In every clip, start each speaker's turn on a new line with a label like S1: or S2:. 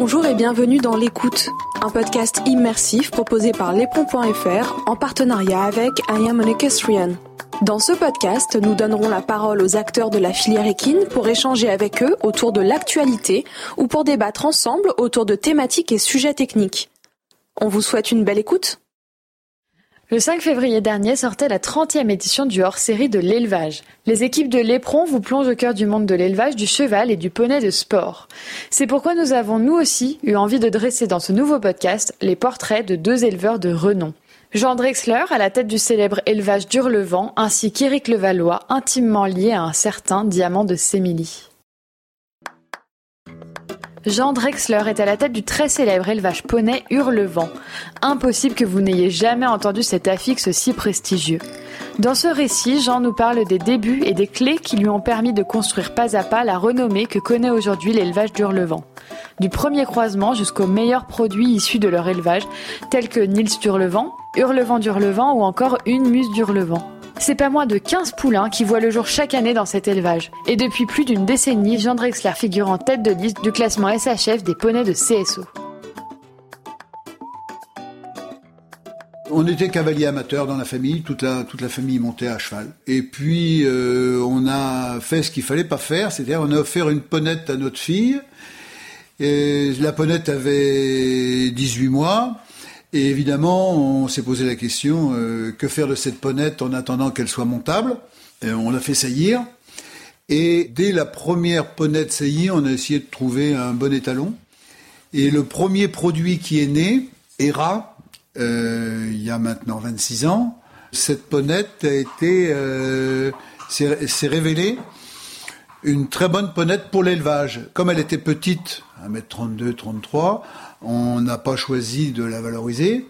S1: Bonjour et bienvenue dans L'écoute, un podcast immersif proposé par lespont.fr en partenariat avec I Am an. Dans ce podcast, nous donnerons la parole aux acteurs de la filière équine pour échanger avec eux autour de l'actualité ou pour débattre ensemble autour de thématiques et sujets techniques. On vous souhaite une belle écoute
S2: le 5 février dernier sortait la 30e édition du hors-série de l'élevage. Les équipes de l'Éperon vous plongent au cœur du monde de l'élevage, du cheval et du poney de sport. C'est pourquoi nous avons nous aussi eu envie de dresser dans ce nouveau podcast les portraits de deux éleveurs de renom. Jean Drexler, à la tête du célèbre élevage d'Hurlevent, ainsi qu'Éric Levallois, intimement lié à un certain diamant de Sémilly. Jean Drexler est à la tête du très célèbre élevage poney Hurlevent. Impossible que vous n'ayez jamais entendu cet affixe si prestigieux. Dans ce récit, Jean nous parle des débuts et des clés qui lui ont permis de construire pas à pas la renommée que connaît aujourd'hui l'élevage d'Hurlevent. Du premier croisement jusqu'aux meilleurs produits issus de leur élevage, tels que Nils d'Hurlevent, Hurlevent d'Hurlevent ou encore une muse d'Hurlevent. C'est pas moins de 15 poulains qui voient le jour chaque année dans cet élevage. Et depuis plus d'une décennie, Jean Drexler figure en tête de liste du classement SHF des poneys de CSO.
S3: On était cavalier amateur dans la famille, toute la, famille montait à cheval. Et puis euh, on a fait ce qu'il fallait pas faire, c'est-à-dire on a offert une ponette à notre fille. Et la ponette avait 18 mois. Et évidemment, on s'est posé la question euh, que faire de cette ponette en attendant qu'elle soit montable? on l'a fait saillir. Et dès la première ponette saillie, on a essayé de trouver un bon étalon. Et le premier produit qui est né, Era, euh, il y a maintenant 26 ans, cette ponette a été, euh, s'est révélée une très bonne ponette pour l'élevage. Comme elle était petite, 1m32, 33, on n'a pas choisi de la valoriser,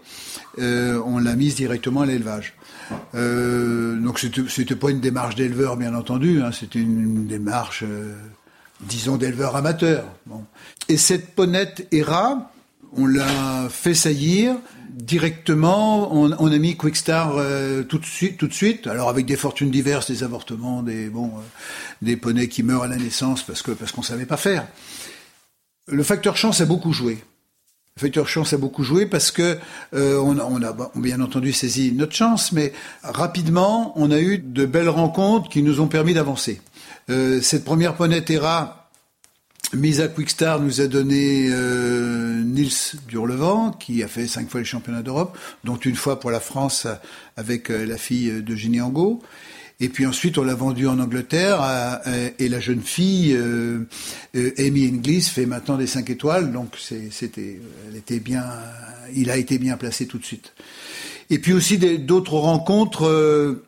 S3: euh, on l'a mise directement à l'élevage. Euh, donc c'était pas une démarche d'éleveur, bien entendu, hein, c'était une, démarche, euh, disons, d'éleveur amateur. Et cette ponette ERA, on l'a fait saillir directement. On, a mis Quickstar euh, tout de suite, tout de suite. Alors avec des fortunes diverses, des avortements, des bon, des poneys qui meurent à la naissance parce que parce qu'on savait pas faire. Le facteur chance a beaucoup joué. Chance a beaucoup joué parce que euh, on, a, bien entendu saisi notre chance, mais rapidement, on a eu de belles rencontres qui nous ont permis d'avancer. Euh, cette première poney Terra mise à Quickstar nous a donné euh, Nils Durlevent, qui a fait cinq fois les championnats d'Europe, dont une fois pour la France avec la fille de Angot. Et puis ensuite, on l'a vendu en Angleterre et la jeune fille, euh, euh, Amy Inglis, fait maintenant des 5 étoiles. Donc c'était, elle était bien, il a été bien placé tout de suite. Et puis aussi d'autres rencontres euh,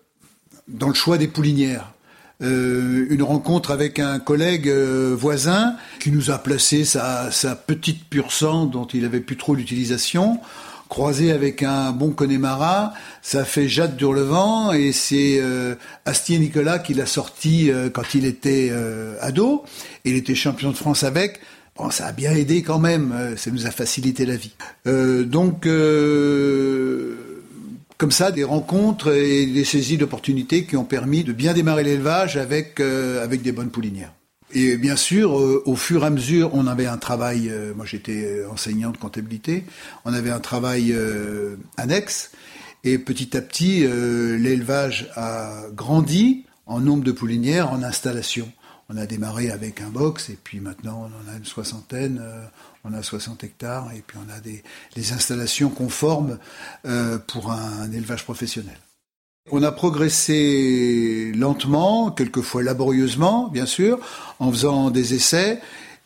S3: dans le choix des poulinières. une rencontre avec un collègue voisin qui nous a placé sa, petite pure sang dont il avait plus trop l'utilisation croisé avec un bon Connemara, ça fait Jade Durlevent et c'est euh, Astier Nicolas qui l'a sorti euh, quand il était euh, ado. Il était champion de France avec. Bon, ça a bien aidé quand même, ça nous a facilité la vie. donc, comme ça, des rencontres et des saisies d'opportunités qui ont permis de bien démarrer l'élevage avec, avec des bonnes poulinières. Et bien sûr, euh, au fur et à mesure, on avait un travail, euh, moi j'étais euh, enseignant de comptabilité, on avait un travail annexe, et petit à petit, l'élevage a grandi en nombre de poulinières, en installation. On a démarré avec un box, et puis maintenant on en a une soixantaine, on a 60 hectares, et puis on a des, installations conformes pour un élevage professionnel. On a progressé lentement, quelquefois laborieusement, bien sûr, en faisant des essais,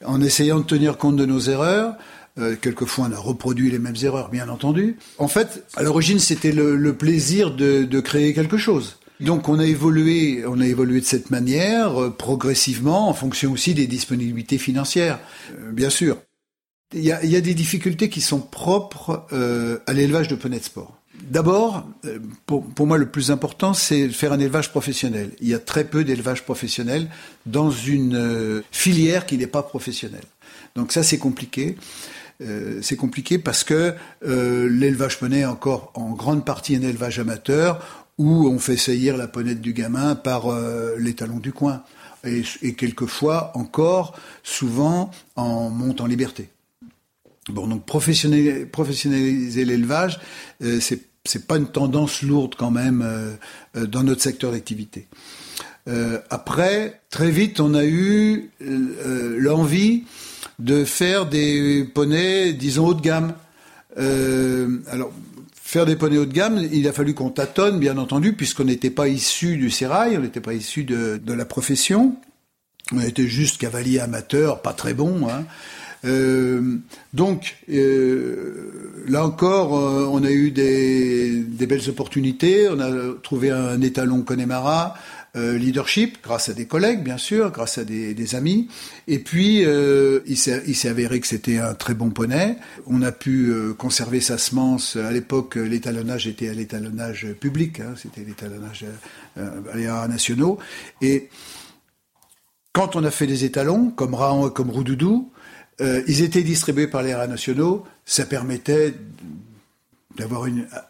S3: en essayant de tenir compte de nos erreurs. Euh, quelquefois, on a reproduit les mêmes erreurs, bien entendu. En fait, à l'origine, c'était le, plaisir de, créer quelque chose. Donc, on a évolué, on a évolué de cette manière, euh, progressivement, en fonction aussi des disponibilités financières, euh, bien sûr. Il y, a, des difficultés qui sont propres à l'élevage de poneys de sport. D'abord, euh, pour, moi, le plus important, c'est faire un élevage professionnel. Il y a très peu d'élevage professionnel dans une euh, filière qui n'est pas professionnelle. Donc ça, c'est compliqué. Euh, c'est compliqué parce que l'élevage poney est encore en grande partie un élevage amateur où on fait saillir la ponette du gamin par les talons du coin. Et, et quelquefois encore, souvent, en monte en liberté. Bon, donc professionnaliser, l'élevage, euh, c'est pas une tendance lourde quand même euh, euh, dans notre secteur d'activité. Euh, après, très vite, on a eu l'envie de faire des poneys, disons, haut de gamme. Alors, faire des poneys haut de gamme, il a fallu qu'on tâtonne, bien entendu, puisqu'on n'était pas issu du sérail, on n'était pas issu de, de, la profession. On était juste cavalier amateur, pas très bon. Hein. Euh, donc, euh, là encore, euh, on a eu des, belles opportunités. On a trouvé un étalon Connemara, leadership, grâce à des collègues, bien sûr, grâce à des, amis. Et puis, il s'est avéré que c'était un très bon poney. On a pu conserver sa semence. À l'époque, l'étalonnage était à l'étalonnage public. Hein, c'était l'étalonnage à nationaux. Et quand on a fait des étalons, comme Raon et comme Roudoudou, euh, ils étaient distribués par les rats nationaux. Ça permettait d'avoir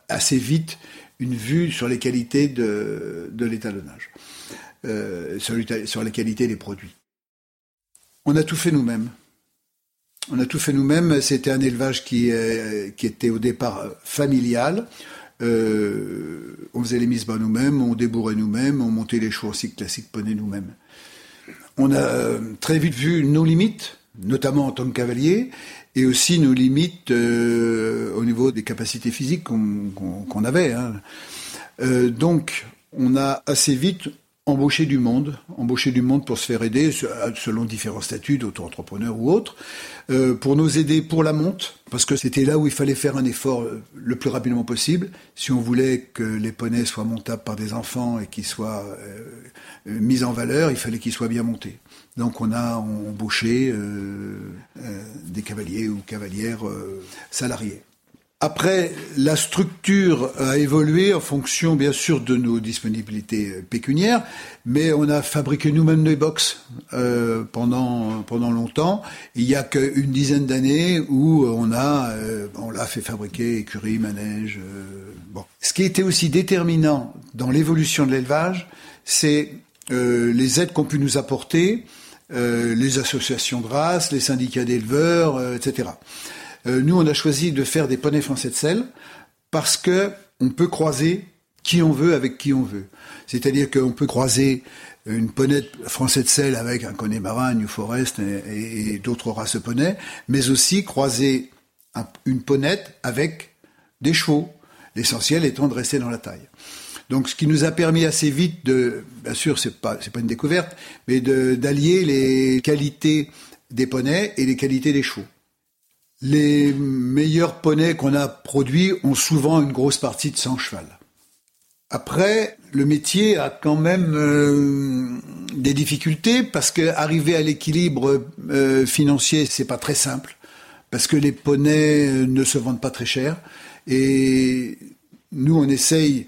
S3: assez vite une vue sur les qualités de, l'étalonnage, euh, sur, sur la qualité des produits. On a tout fait nous-mêmes. On a tout fait nous-mêmes. C'était un élevage qui, euh, était au départ familial. On faisait les mises bas nous-mêmes, on débourrait nous-mêmes, on montait les chevaux cycles classiques poney nous-mêmes. On a très vite vu nos limites notamment en tant que cavalier, et aussi nos limites euh, au niveau des capacités physiques qu'on qu avait. Hein. Euh, donc, on a assez vite embauché du monde, embauché du monde pour se faire aider selon différents statuts d'auto-entrepreneur ou autres, euh, pour nous aider pour la monte, parce que c'était là où il fallait faire un effort le plus rapidement possible. Si on voulait que les poneys soient montables par des enfants et qu'ils soient mis en valeur, il fallait qu'ils soient bien montés. Donc on a embauché euh, euh, des cavaliers ou cavalières euh, salariés. Après, la structure a évolué en fonction, bien sûr, de nos disponibilités pécuniaires, mais on a fabriqué nous-mêmes des box euh, pendant pendant longtemps. Il y a qu'une dizaine d'années où on a euh, l'a fait fabriquer écurie, manège. Euh, bon, ce qui était aussi déterminant dans l'évolution de l'élevage, c'est les aides qu'ont pu nous apporter euh, les associations de race, les syndicats d'éleveurs, euh, etc. Euh, nous, on a choisi de faire des poneys français de sel parce que on peut croiser qui on veut avec qui on veut. C'est-à-dire qu'on peut croiser une poney français de sel avec un Connemara, New Forest et, d'autres races poneys, mais aussi croiser un, une ponette avec des chevaux, l'essentiel étant de rester dans la taille. Donc, ce qui nous a permis assez vite de, bien sûr, c'est pas, pas une découverte, mais d'allier les qualités des poneys et les qualités des chevaux. Les meilleurs poneys qu'on a produits ont souvent une grosse partie de sang cheval. Après, le métier a quand même euh, des difficultés parce que arriver à l'équilibre euh, financier, c'est pas très simple parce que les poneys ne se vendent pas très cher et nous on essaye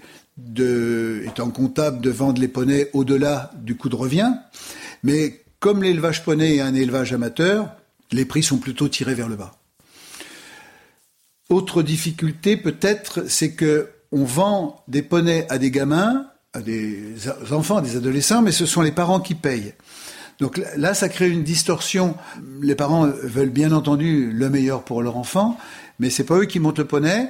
S3: étant comptable, de vendre les poneys au-delà du coût de revient. Mais comme l'élevage poney est un élevage amateur, les prix sont plutôt tirés vers le bas. Autre difficulté peut-être, c'est que on vend des poneys à des gamins, à des enfants, à des adolescents, mais ce sont les parents qui payent. Donc là, ça crée une distorsion. Les parents veulent bien entendu le meilleur pour leur enfant, mais c'est pas eux qui montent le poney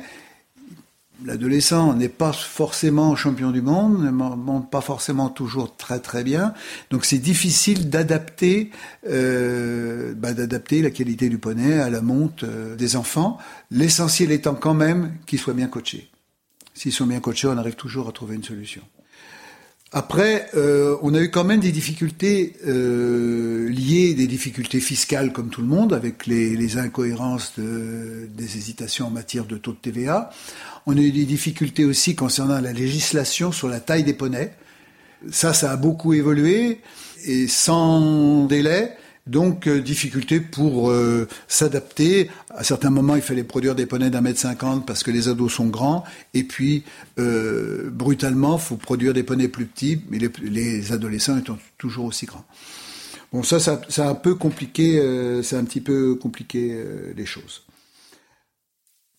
S3: l'adolescent n'est pas forcément champion du monde, ne monte pas forcément toujours très très bien. Donc c'est difficile d'adapter, euh, bah, d'adapter la qualité du poney à la monte euh, des enfants. L'essentiel étant quand même qu'ils soient bien coachés. S'ils sont bien coachés, on arrive toujours à trouver une solution. Après, euh, on a eu quand même des difficultés euh, liées, des difficultés fiscales comme tout le monde, avec les, les incohérences de, des hésitations en matière de taux de TVA. On a eu des difficultés aussi concernant la législation sur la taille des poneys. Ça, ça a beaucoup évolué et sans délai. Donc, euh, difficulté pour euh, s'adapter. À certains moments, il fallait produire des poneys d'un mètre cinquante parce que les ados sont grands. Et puis, euh, brutalement, faut produire des poneys plus petits, mais les, les, adolescents étant toujours aussi grands. Bon, ça, ça, un peu compliqué, euh, c'est un petit peu compliqué euh, les choses.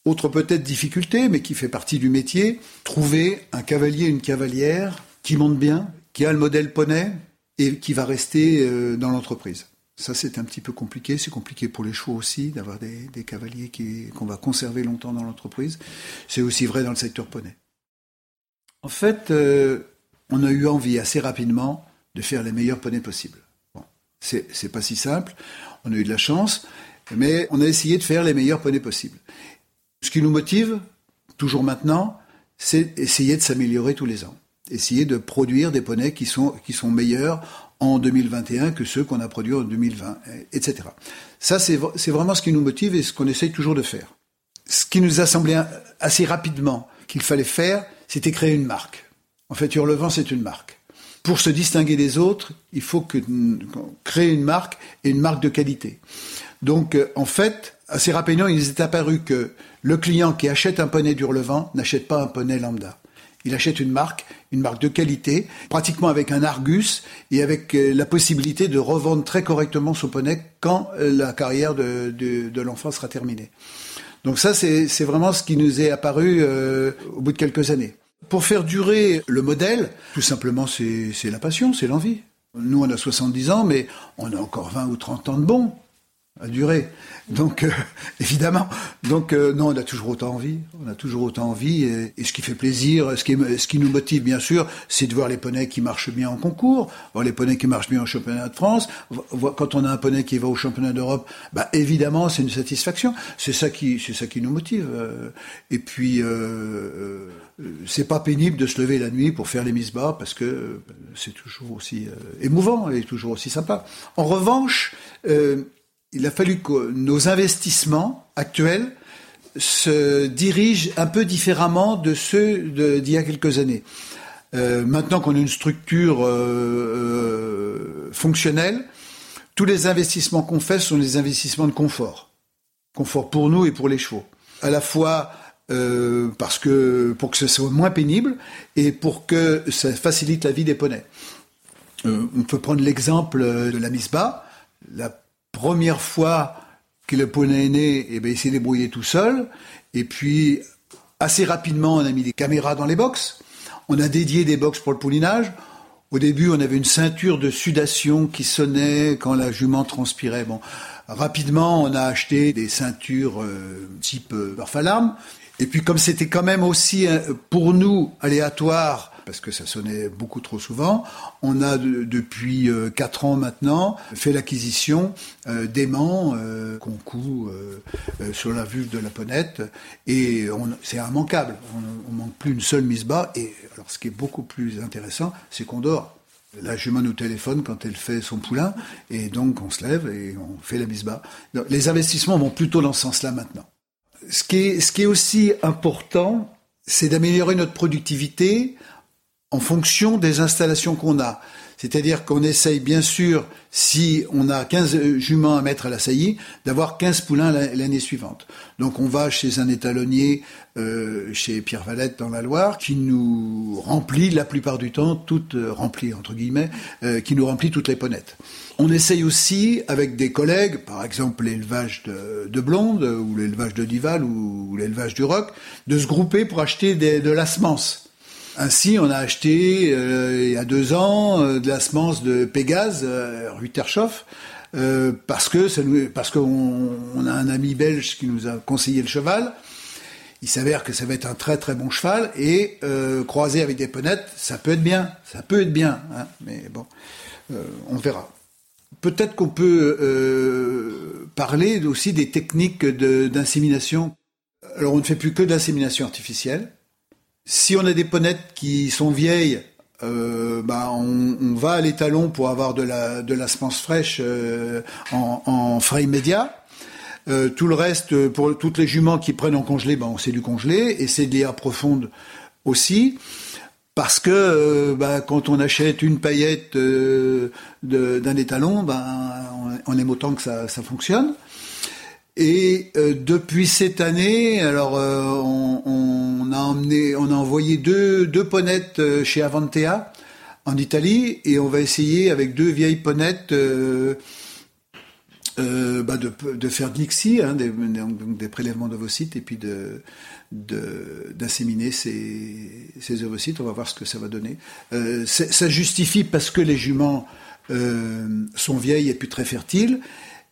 S3: Autre peut-être difficulté, mais qui fait partie du métier, trouver un cavalier, une cavalière qui monte bien, qui a le modèle poney et qui va rester euh, dans l'entreprise. Ça, c'est un petit peu compliqué. C'est compliqué pour les chevaux aussi, d'avoir des, cavaliers qu'on va conserver longtemps dans l'entreprise. C'est aussi vrai dans le secteur poney. En fait, euh, on a eu envie assez rapidement de faire les meilleurs poneys possibles. Bon, c'est pas si simple. On a eu de la chance, mais on a essayé de faire les meilleurs poneys possibles. Ce qui nous motive, toujours maintenant, c'est essayer de s'améliorer tous les ans. Essayer de produire des poneys qui sont, qui sont meilleurs en 2021 que ceux qu'on a produits en 2020, etc. Ça, c'est vraiment ce qui nous motive et ce qu'on essaye toujours de faire. Ce qui nous a semblé assez rapidement qu'il fallait faire, c'était créer une marque. En fait, Hurlevent, c'est une marque. Pour se distinguer des autres, il faut que, créer une marque et une marque de qualité. Donc, euh, en fait, assez rapidement, il est apparu que le client qui achète un poney d'Hurlevent n'achète pas un poney lambda. Il achète une marque, une marque de qualité, pratiquement avec un Argus et avec euh, la possibilité de revendre très correctement son poney quand euh, la carrière de, l'enfant sera terminée. Donc ça, c'est vraiment ce qui nous est apparu euh, au bout de quelques années. Pour faire durer le modèle, tout simplement, c'est la passion, c'est l'envie. Nous, on a 70 ans, mais on a encore 20 ou 30 ans de bons à durer. Donc, euh, évidemment, donc euh, non, on a toujours autant envie. On a toujours autant envie. Et, ce qui fait plaisir, ce qui, nous motive, bien sûr, c'est de voir les poneys qui marchent bien en concours, voir les poneys qui marchent bien au championnat de France. Quand on a un poney qui va au championnat d'Europe, bah, évidemment, c'est une satisfaction. C'est ça qui, c'est ça qui nous motive. Euh. Et puis, euh, c'est pas pénible de se lever la nuit pour faire les mises bas parce que c'est toujours aussi émouvant et toujours aussi sympa. En revanche, il a fallu que nos investissements actuels se dirigent un peu différemment de ceux d'il y a quelques années. Euh, maintenant qu'on a une structure euh, euh, fonctionnelle, tous les investissements qu'on fait sont des investissements de confort. Confort pour nous et pour les chevaux. À la fois parce que pour que ce soit moins pénible et pour que ça facilite la vie des poneys. on peut prendre l'exemple de la mise bas. La première fois que le poney est né, eh ben, il s'est débrouillé tout seul. Et puis, assez rapidement, on a mis des caméras dans les box. On a dédié des box pour le poulinage. Au début, on avait une ceinture de sudation qui sonnait quand la jument transpirait. Bon, rapidement, on a acheté des ceintures euh, type euh, Alarm. Et puis, comme c'était quand même aussi euh, pour nous aléatoire parce que ça sonnait beaucoup trop souvent. On a depuis euh, quatre ans maintenant fait l'acquisition euh, d'aimants euh, qu'on coud sur la vulve de la ponette et c'est immanquable. On, ne manque plus une seule mise bas et alors ce qui est beaucoup plus intéressant, c'est qu'on dort. La jument nous téléphone quand elle fait son poulain et donc on se lève et on fait la mise bas. les investissements vont plutôt dans ce sens-là maintenant. Ce qui est aussi important, c'est d'améliorer notre productivité en fonction des installations qu'on a. C'est-à-dire qu'on essaye bien sûr, si on a 15 juments à mettre à la saillie, d'avoir 15 poulains l'année suivante. Donc on va chez un étalonnier, euh, chez Pierre Valette dans la Loire, qui nous remplit la plupart du temps, toutes euh, remplies entre guillemets, euh, qui nous remplit toutes les ponnettes. On essaye aussi avec des collègues, par exemple l'élevage de, de Blonde, ou l'élevage de Dival, ou, l'élevage du Roc, de se grouper pour acheter des, de la semence. Ainsi, on a acheté euh, il y a deux ans euh, de la semence de Pégase, euh, Ruttershoff, parce que parce qu'on on a un ami belge qui nous a conseillé le cheval. Il s'avère que ça va être un très très bon cheval et croisé avec des ponnettes, ça peut être bien, ça peut être bien, hein, mais bon, on verra. Peut-être qu'on peut, parler aussi des techniques d'insémination. Alors on ne fait plus que d'insémination artificielle. Si on a des ponnettes qui sont vieilles, euh, bah on, va à l'étalon pour avoir de la, de la semence fraîche euh, en, frais immédiats. Euh, tout le reste, pour toutes les juments qui prennent en congelé, bah on du congelé, et c'est de l'IA profonde aussi. Parce que bah, quand on achète une paillette d'un étalon, bah, on, aime autant que ça, ça fonctionne. Et euh, depuis cette année, alors euh, on, on a envoyé deux, deux ponnettes euh, chez Avantea en Italie et on va essayer avec deux vieilles ponnettes bah de, de, faire de l'ICSI, hein, des, des, prélèvements d'ovocytes et puis de d'inséminer ces, ovocytes. On va voir ce que ça va donner. ça justifie parce que les juments sont vieilles et plus très fertiles.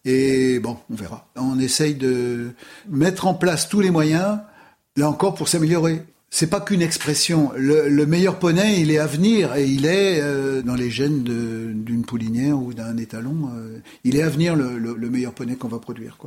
S3: Et bon, on verra. On essaye de mettre en place tous les moyens, là encore, pour s'améliorer. C'est pas qu'une expression. Le, meilleur poney, il est à venir et il est euh, dans les gènes d'une poulinière ou d'un étalon. Euh, il est à venir le, le meilleur poney qu'on va produire.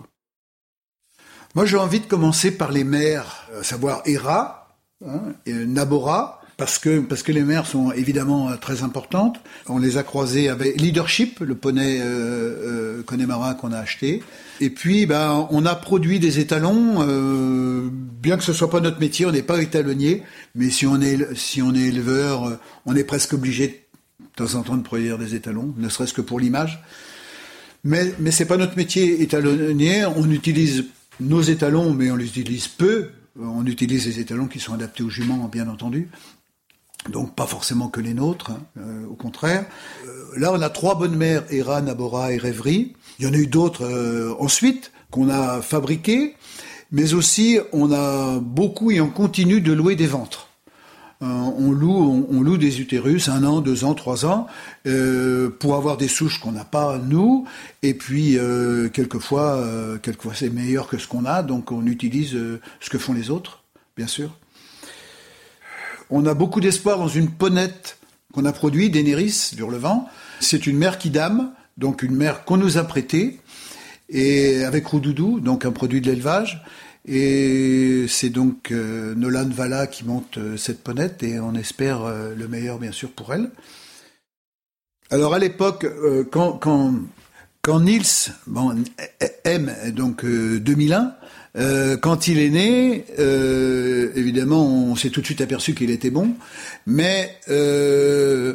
S3: Moi, j'ai envie de commencer par les mères, à savoir Hera, hein, et Nabora, parce que parce que les mères sont évidemment euh, très importantes. On les a croisées avec Leadership, le poney euh, euh, Connemara qu'on a acheté. Et puis, ben, on a produit des étalons. Euh, bien que ce soit pas notre métier, on n'est pas étalonnier, mais si on est si on est éleveur, euh, on est presque obligé de temps en temps de produire des étalons, ne serait-ce que pour l'image. Mais mais c'est pas notre métier étalonnier. On utilise nos étalons, mais on les utilise peu. On utilise les étalons qui sont adaptés aux juments, bien entendu donc pas forcément que les nôtres, hein, euh, au contraire. Euh, là, on a trois bonnes mères, Hera, Nabora et Rêverie. Il y en a eu d'autres euh, ensuite qu'on a fabriquées, mais aussi on a beaucoup et on continue de louer des ventres. on loue, on, loue des utérus un an, deux ans, trois ans pour avoir des souches qu'on n'a pas nous, et puis quelquefois, quelquefois c'est meilleur que ce qu'on a, donc on utilise ce que font les autres, bien sûr. On a beaucoup d'espoir dans une ponette qu'on a produite, d'Eneris, d'Hurlevent. C'est une mère qui dame, donc une mère qu'on nous a prêtée, et avec Roudoudou, donc un produit de l'élevage. Et c'est donc euh, Nolan Valla qui monte euh, cette ponette, et on espère euh, le meilleur, bien sûr, pour elle. Alors à l'époque, quand, quand, quand Niels bon, aime donc 2001, euh, quand il est né, euh, évidemment, on s'est tout de suite aperçu qu'il était bon, mais euh,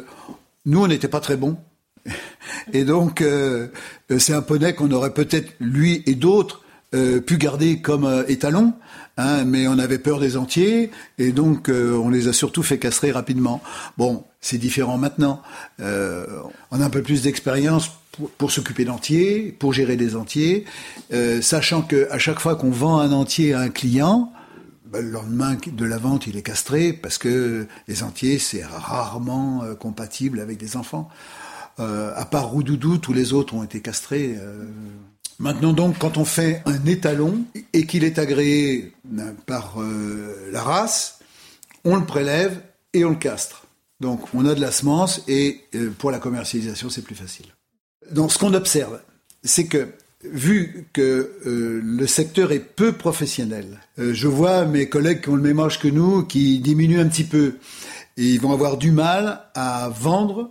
S3: nous, on n'était pas très bons. Et donc, euh, c'est un poney qu'on aurait peut-être, lui et d'autres, euh, pu garder comme étalon, hein, mais on avait peur des entiers, et donc on les a surtout fait castrer rapidement. Bon, c'est différent maintenant. on a un peu plus d'expérience pour, s'occuper d'entiers, pour gérer des entiers, euh, sachant que à chaque fois qu'on vend un entier à un client, ben, le lendemain de la vente, il est castré parce que les entiers c'est rarement euh, compatible avec des enfants. Euh, à part Roudoudou, tous les autres ont été castrés. Maintenant donc, quand on fait un étalon et qu'il est agréé par la race, on le prélève et on le castre. Donc on a de la semence et pour la commercialisation c'est plus facile. Donc ce qu'on observe, c'est que vu que euh, le secteur est peu professionnel, euh, je vois mes collègues qui ont le même âge que nous qui diminuent un petit peu. Et ils vont avoir du mal à vendre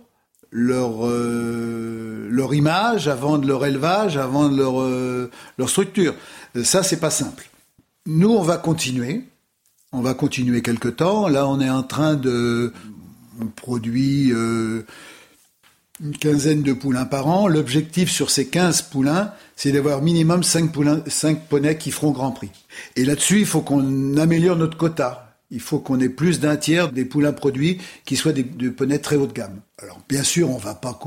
S3: leur, euh, leur image, à vendre leur élevage, à vendre leur, leur structure. Ça, c'est pas simple. Nous, on va continuer. On va continuer quelque temps. Là, on est en train de... On produit une quinzaine de poulains par an. L'objectif sur ces 15 poulains, c'est d'avoir minimum 5, poulains, 5 poneys qui feront Grand Prix. Et là-dessus, il faut qu'on améliore notre quota. Il faut qu'on ait plus d'un tiers des poulains produits qui soient des, poneys très haut de gamme. Alors bien sûr, on va pas,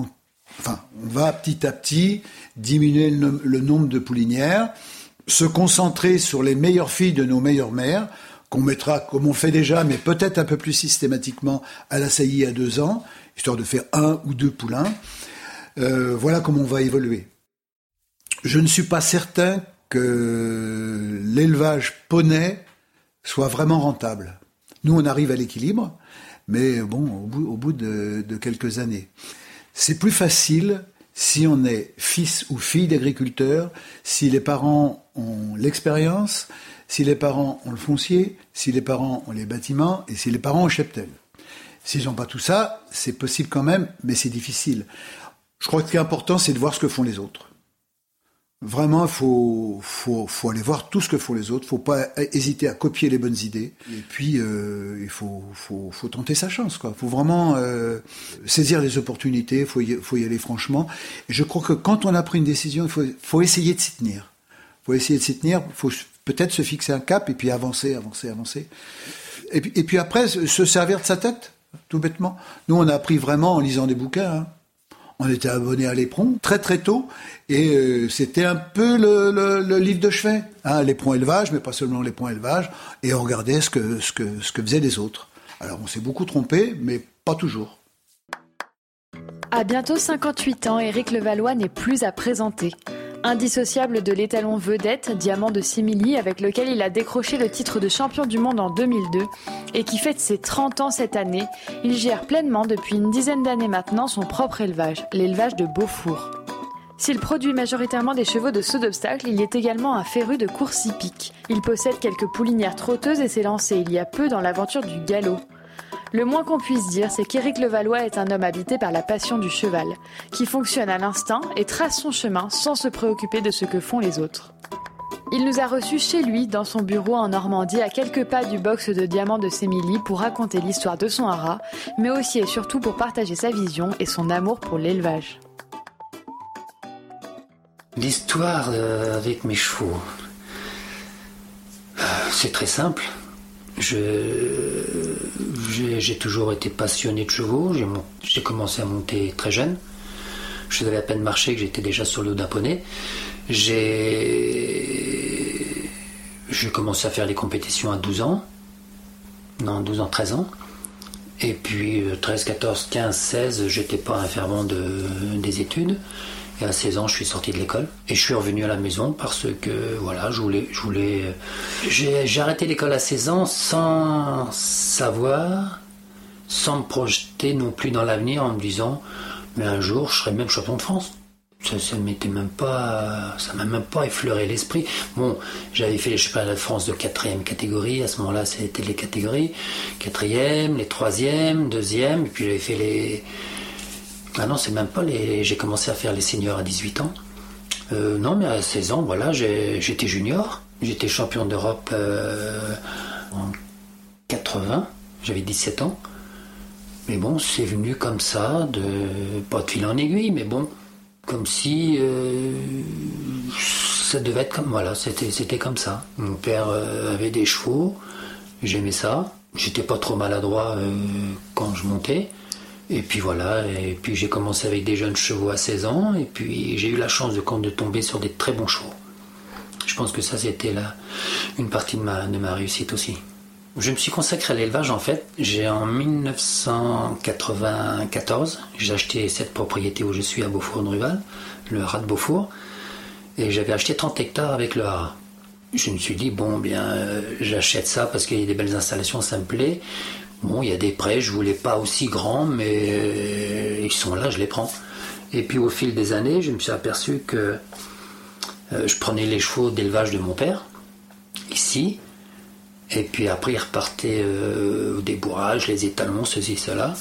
S3: enfin, on va petit à petit diminuer le, le nombre de poulinières, se concentrer sur les meilleures filles de nos meilleures mères, qu'on mettra, comme on fait déjà, mais peut-être un peu plus systématiquement, à la saillie à deux ans, histoire de faire un ou deux poulains. Euh, voilà comment on va évoluer. Je ne suis pas certain que l'élevage poney soit vraiment rentable. Nous, on arrive à l'équilibre, mais bon, au bout, de, de quelques années. C'est plus facile si on est fils ou fille d'agriculteur, si les parents ont l'expérience, si les parents ont le foncier, si les parents ont les bâtiments et si les parents ont le cheptel. S'ils n'ont pas tout ça, c'est possible quand même, mais c'est difficile. Je crois que ce qui est important, c'est de voir ce que font les autres. Vraiment, il faut, faut, faut, aller voir tout ce que font les autres. Il faut pas hésiter à copier les bonnes idées. Et puis, euh, il faut, faut, faut, tenter sa chance. Il faut vraiment euh, saisir les opportunités. Il faut, faut y aller franchement. Et je crois que quand on a pris une décision, il faut, faut essayer de s'y tenir. Il faut essayer de s'y tenir. Il faut peut-être se fixer un cap et puis avancer, avancer, avancer. Et puis après, se servir de sa tête tout bêtement. Nous, on a appris vraiment en lisant des bouquins. Hein. On était abonné à l'éperon très très tôt et euh, c'était un peu le, livre de chevet. Hein, l'éperon élevage, mais pas seulement l'éperon élevage. Et on regardait ce que, faisaient les autres. Alors on s'est beaucoup trompé, mais pas toujours.
S2: À bientôt 58 ans, Éric Levallois n'est plus à présenter. Indissociable de l'étalon vedette, diamant de simili, avec lequel il a décroché le titre de champion du monde en 2002 et qui fête ses 30 ans cette année, il gère pleinement depuis une dizaine d'années maintenant son propre élevage, l'élevage de Beaufour. S'il produit majoritairement des chevaux de saut d'obstacle, il est également un féru de course hippique. Il possède quelques poulinières trotteuses et s'est lancé il y a peu dans l'aventure du galop. Le moins qu'on puisse dire, c'est qu'Éric Levallois est un homme habité par la passion du cheval, qui fonctionne à l'instinct et trace son chemin sans se préoccuper de ce que font les autres. Il nous a reçus chez lui, dans son bureau en Normandie, à quelques pas du box de diamants de Sémilly, pour raconter l'histoire de son haras, mais aussi et surtout pour partager sa vision et son amour pour l'élevage.
S4: L'histoire euh, avec mes chevaux, euh, c'est très simple. J'ai toujours été passionné de chevaux. J'ai commencé à monter très jeune. Je faisais à peine marcher que j'étais déjà sur le dos d'un poney. J'ai commencé à faire les compétitions à 12 ans. Non, 12 ans, 13 ans. Et puis 13, 14, 15, 16, j'étais pas un fervent de, des études. Et à 16 ans, je suis sorti de l'école et je suis revenu à la maison parce que voilà, je voulais, je voulais. J'ai arrêté l'école à 16 ans sans savoir, sans me projeter non plus dans l'avenir en me disant, mais un jour, je serai même champion de France. Ça, ça m'était même pas, ça m'a même pas effleuré l'esprit. Bon, j'avais fait les championnats de France de quatrième catégorie. À ce moment-là, c'était les catégories quatrième, les troisième, deuxième, et puis j'avais fait les ah non, c'est même pas les. J'ai commencé à faire les seniors à 18 ans. Euh, non, mais à 16 ans, voilà, j'étais junior. J'étais champion d'Europe euh, en 80. J'avais 17 ans. Mais bon, c'est venu comme ça, de pas de fil en aiguille, mais bon, comme si euh, ça devait être comme voilà, c'était c'était comme ça. Mon père avait des chevaux, j'aimais ça. J'étais pas trop maladroit quand je montais. Et puis voilà, et puis j'ai commencé avec des jeunes chevaux à 16 ans, et puis j'ai eu la chance de, tomber sur des très bons chevaux. Je pense que ça, c'était une partie de ma, de ma réussite aussi. Je me suis consacré à l'élevage en fait. J'ai en 1994, j'ai acheté cette propriété où je suis à Beaufour-Druval, le haras de Beaufour, et j'avais acheté 30 hectares avec le haras. Je me suis dit, bon, bien, euh, j'achète ça parce qu'il y a des belles installations, ça me plaît. Bon, il y a des prêts, je voulais pas aussi grands, mais ils sont là, je les prends. Et puis au fil des années, je me suis aperçu que euh, je prenais les chevaux d'élevage de mon père, ici, et puis après ils repartaient euh, au débourrage, les étalons, ceci, cela.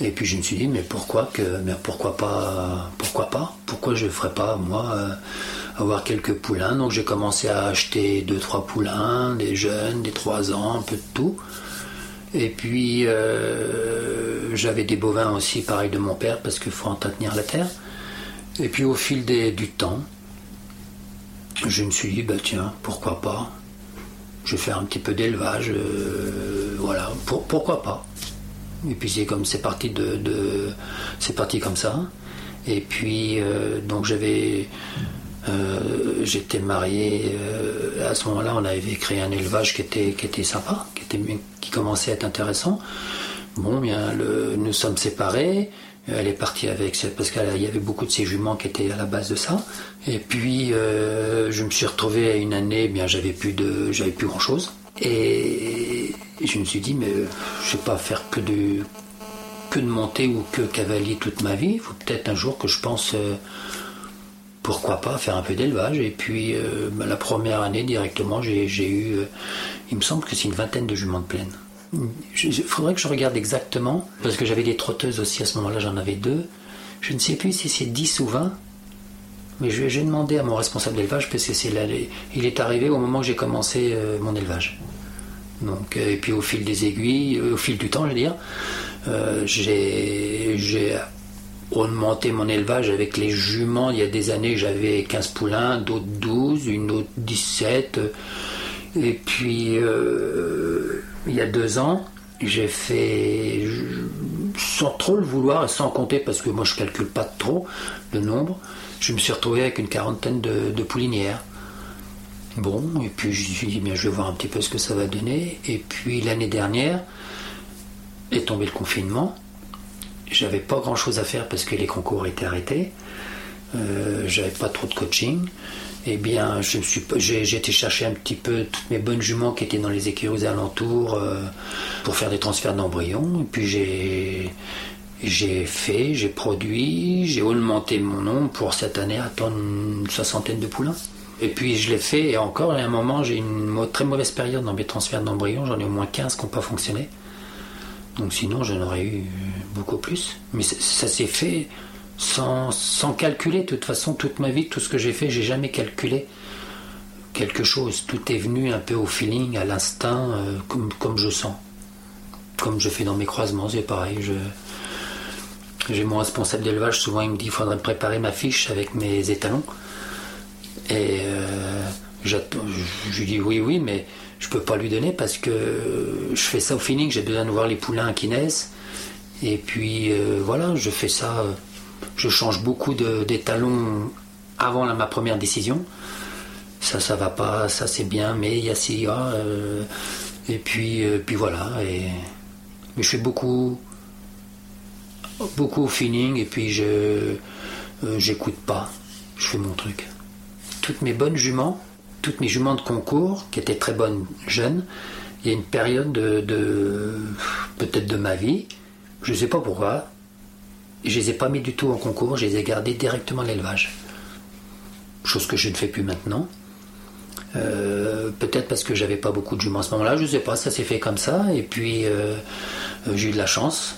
S4: Et puis je me suis dit, mais pourquoi que, mais pourquoi pas, pourquoi pas, pourquoi je ne ferais pas moi euh, avoir quelques poulains? Donc j'ai commencé à acheter deux trois poulains, des jeunes, des trois ans, un peu de tout. Et puis euh, j'avais des bovins aussi, pareil de mon père, parce qu'il faut entretenir la terre. Et puis au fil du temps, je me suis dit, bah tiens, pourquoi pas? Je vais faire un petit peu d'élevage, euh, voilà, pourquoi pas? Et puis c'est comme c'est parti de, c'est parti comme ça. Et puis euh, donc j'avais j'étais marié à ce moment-là on avait créé un élevage qui était qui était sympa qui commençait à être intéressant. Bon, bien, nous sommes séparés. Elle est partie avec, parce qu'il y avait beaucoup de ses juments qui étaient à la base de ça. Et puis, euh, je me suis retrouvé à une année, eh bien, j'avais plus de, j'avais plus grand chose. Et je me suis dit, mais je vais pas faire que de, que de monter ou que cavalier toute ma vie. Il faut peut-être un jour que je pense, euh, pourquoi pas faire un peu d'élevage. Et puis, euh, bah, la première année, directement, j'ai eu, il me semble que c'est une vingtaine de juments de plaine. Il faudrait que je regarde exactement, parce que j'avais des trotteuses aussi à ce moment-là, j'en avais deux. Je ne sais plus si c'est 10 ou 20, mais je vais demander à mon responsable d'élevage, parce que c'est il est arrivé au moment où j'ai commencé euh, mon élevage. Donc, euh, et puis au fil des aiguilles, euh, au fil du temps, je veux dire, j'ai augmenté mon élevage avec les juments. Il y a des années, j'avais 15 poulains, d'autres 12, une autre 17. Et puis, euh, il y a deux ans, j'ai fait, sans trop le vouloir et sans compter, parce que moi je calcule pas trop le nombre, je me suis retrouvé avec une quarantaine de, poulinières. Bon, et puis je me suis dit, bien, je vais voir un petit peu ce que ça va donner. Et puis l'année dernière est tombé le confinement. J'avais pas grand chose à faire parce que les concours étaient arrêtés. Euh, j'avais pas trop de coaching. Eh bien, je suis, j'ai, été chercher un petit peu toutes mes bonnes juments qui étaient dans les écuries alentours euh, pour faire des transferts d'embryons. Et puis j'ai, j'ai fait, j'ai produit, j'ai augmenté mon nom pour cette année attendre une soixantaine de poulains. Et puis je l'ai fait, et encore, à un moment, j'ai une très mauvaise période dans mes transferts d'embryons, j'en ai au moins 15 qui n'ont pas fonctionné. Donc sinon, j'en aurais eu beaucoup plus. Mais ça s'est fait sans, sans, calculer. De toute façon, toute ma vie, tout ce que j'ai fait, j'ai jamais calculé quelque chose. Tout est venu un peu au feeling, à l'instinct, euh, comme, comme je sens. Comme je fais dans mes croisements, c'est pareil. J'ai mon responsable d'élevage, souvent il me dit qu'il faudrait préparer ma fiche avec mes étalons. Et euh, je lui dis oui, oui, mais je peux pas lui donner parce que je fais ça au feeling, j'ai besoin de voir les poulains qui naissent. Et puis euh, voilà, je fais ça, je change beaucoup d'étalons avant ma première décision. Ça, ça va pas, ça c'est bien, mais il y a ci, euh, et puis, puis voilà. Et, mais je fais beaucoup, beaucoup au feeling, et puis je j'écoute pas, je fais mon truc toutes mes bonnes juments, toutes mes juments de concours, qui étaient très bonnes jeunes, il y a une période de, peut-être de ma vie, je ne sais pas pourquoi, je les ai pas mis du tout en concours, je les ai gardés directement à l'élevage. Chose que je ne fais plus maintenant. Euh, peut-être parce que j'avais pas beaucoup de juments à ce moment-là, je ne sais pas, ça s'est fait comme ça. Et puis euh, euh, j'ai eu de la chance.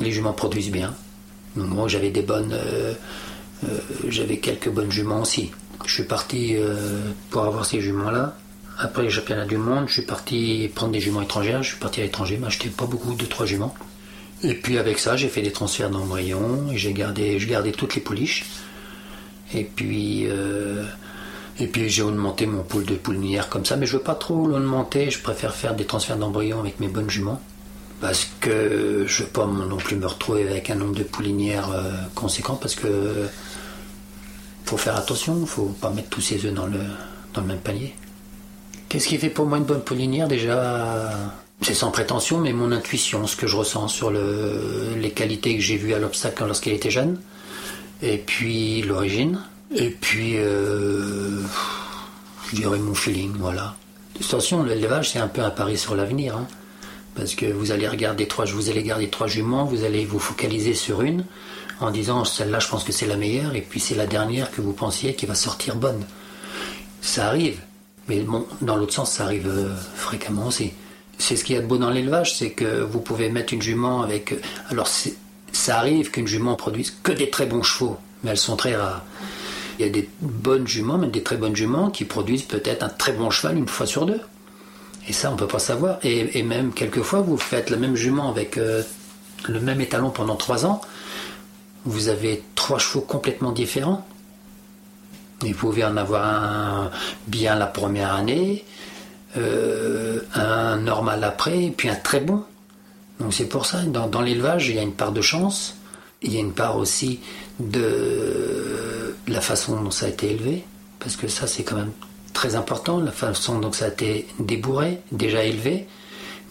S4: Les juments produisent bien. Donc moi j'avais des bonnes, j'avais quelques bonnes juments aussi. Je suis parti euh, pour avoir ces juments-là. Après les championnats du monde, je suis parti prendre des juments étrangères. Je suis parti à l'étranger, m'acheter pas beaucoup, de trois juments. Et puis avec ça, j'ai fait des transferts d'embryons j'ai gardé, je gardais toutes les pouliches. Et puis, euh, et puis j'ai augmenté mon pool de poulinières comme ça, mais je veux pas trop l'augmenter. Je préfère faire des transferts d'embryons avec mes bonnes juments parce que je veux pas non plus me retrouver avec un nombre de poulinières euh, conséquent parce que faut faire attention, faut pas mettre tous ses œufs dans le, dans le même panier. Qu'est-ce qui fait pour moi une bonne poulinière Déjà, c'est sans prétention, mais mon intuition, ce que je ressens sur le, les qualités que j'ai vues à l'obstacle lorsqu'elle était jeune, et puis l'origine, et puis euh, je dirais mon feeling, voilà. Attention, l'élevage c'est un peu un pari sur l'avenir, hein. parce que vous allez regarder trois, vous allez garder trois juments, vous allez vous focaliser sur une, en disant celle-là je pense que c'est la meilleure et puis c'est la dernière que vous pensiez qui va sortir bonne. Ça arrive, mais bon, dans l'autre sens ça arrive euh, fréquemment aussi. C'est ce qu'il y a de beau dans l'élevage, c'est que vous pouvez mettre une jument avec... Euh, alors ça arrive qu'une jument produise que des très bons chevaux, mais elles sont très rares. Il y a des bonnes juments, même des très bonnes juments, qui produisent peut-être un très bon cheval une fois sur deux. Et ça, on ne peut pas savoir. Et, même quelquefois, vous faites la même jument avec euh, le même étalon pendant trois ans, vous avez trois chevaux complètement différents. vous pouvez en avoir un bien la première année, euh, un normal après, et puis un très bon. Donc c'est pour ça, dans, l'élevage, il y a une part de chance, il y a une part aussi de la façon dont ça a été élevé, parce que ça c'est quand même très important, la façon dont ça a été débourré, déjà élevé,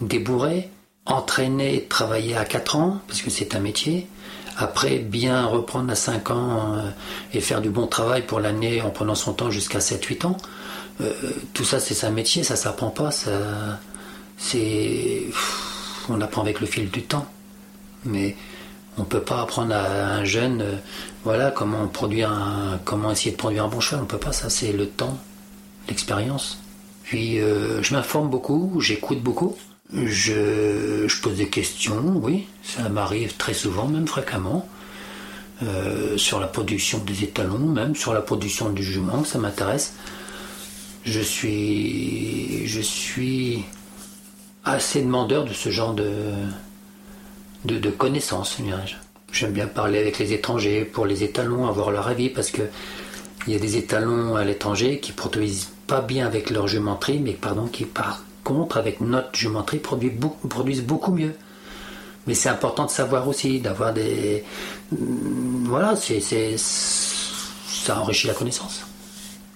S4: débourré, entraîné, travaillé à 4 ans, parce que c'est un métier, après, bien reprendre à 5 ans euh, et faire du bon travail pour l'année en prenant son temps jusqu'à 7-8 ans, euh, tout ça c'est un métier, ça s'apprend pas, c'est, on apprend avec le fil du temps. Mais on peut pas apprendre à un jeune, euh, voilà, comment produire un, comment essayer de produire un bon cheval, on peut pas, ça c'est le temps, l'expérience. Puis je m'informe beaucoup, j'écoute beaucoup. Je, pose des questions, oui, ça m'arrive très souvent, même fréquemment, euh, sur la production des étalons, même sur la production du jument, ça m'intéresse. Je suis, je suis assez demandeur de ce genre de, de, connaissances, J'aime bien parler avec les étrangers pour les étalons, avoir leur avis, parce que il y a des étalons à l'étranger qui produisent pas bien avec leur jumenterie, mais pardon, qui partent contre, avec notre jumenterie, produisent beaucoup mieux. Mais c'est important de savoir aussi, d'avoir des. Mm, voilà, c'est, ça enrichit la connaissance.